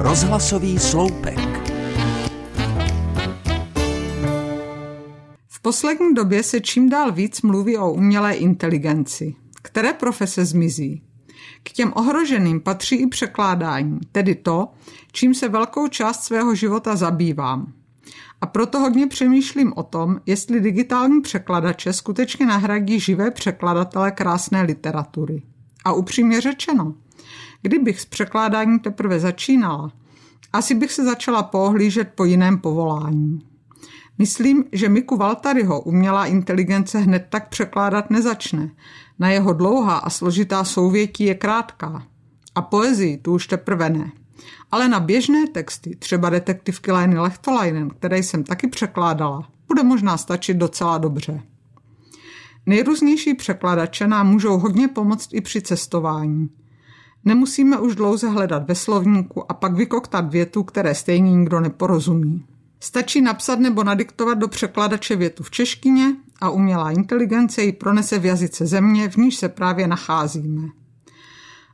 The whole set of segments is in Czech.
Rozhlasový sloupek. V poslední době se čím dál víc mluví o umělé inteligenci. Které profese zmizí? K těm ohroženým patří i překládání, tedy to, čím se velkou část svého života zabývám. A proto hodně přemýšlím o tom, jestli digitální překladače skutečně nahradí živé překladatele krásné literatury. A upřímně řečeno, kdybych s překládáním teprve začínala, asi bych se začala pohlížet po jiném povolání. Myslím, že Miku Valtaryho umělá inteligence hned tak překládat nezačne. Na jeho dlouhá a složitá souvětí je krátká. A poezii tu už teprve ne. Ale na běžné texty, třeba detektivky Leny Lechtolainen, které jsem taky překládala, bude možná stačit docela dobře. Nejrůznější překladače nám můžou hodně pomoct i při cestování. Nemusíme už dlouze hledat ve slovníku a pak vykoktat větu, které stejně nikdo neporozumí. Stačí napsat nebo nadiktovat do překladače větu v češtině a umělá inteligence ji pronese v jazyce země, v níž se právě nacházíme.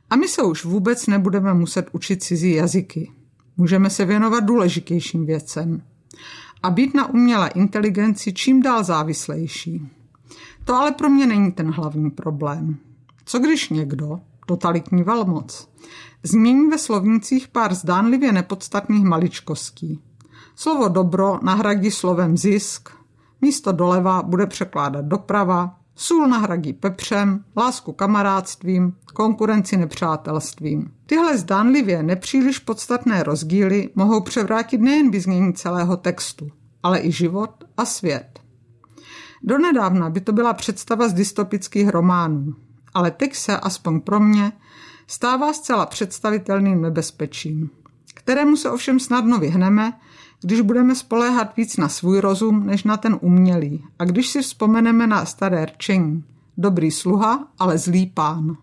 A my se už vůbec nebudeme muset učit cizí jazyky. Můžeme se věnovat důležitějším věcem. A být na umělé inteligenci čím dál závislejší. To ale pro mě není ten hlavní problém. Co když někdo, totalitní velmoc, změní ve slovnicích pár zdánlivě nepodstatných maličkostí. Slovo dobro nahradí slovem zisk, místo doleva bude překládat doprava, sůl nahradí pepřem, lásku kamarádstvím, konkurenci nepřátelstvím. Tyhle zdánlivě nepříliš podstatné rozdíly mohou převrátit nejen vyznění celého textu, ale i život a svět. Donedávna by to byla představa z dystopických románů, ale teď se, aspoň pro mě, stává zcela představitelným nebezpečím, kterému se ovšem snadno vyhneme, když budeme spoléhat víc na svůj rozum, než na ten umělý. A když si vzpomeneme na staré rčení. Dobrý sluha, ale zlý pán.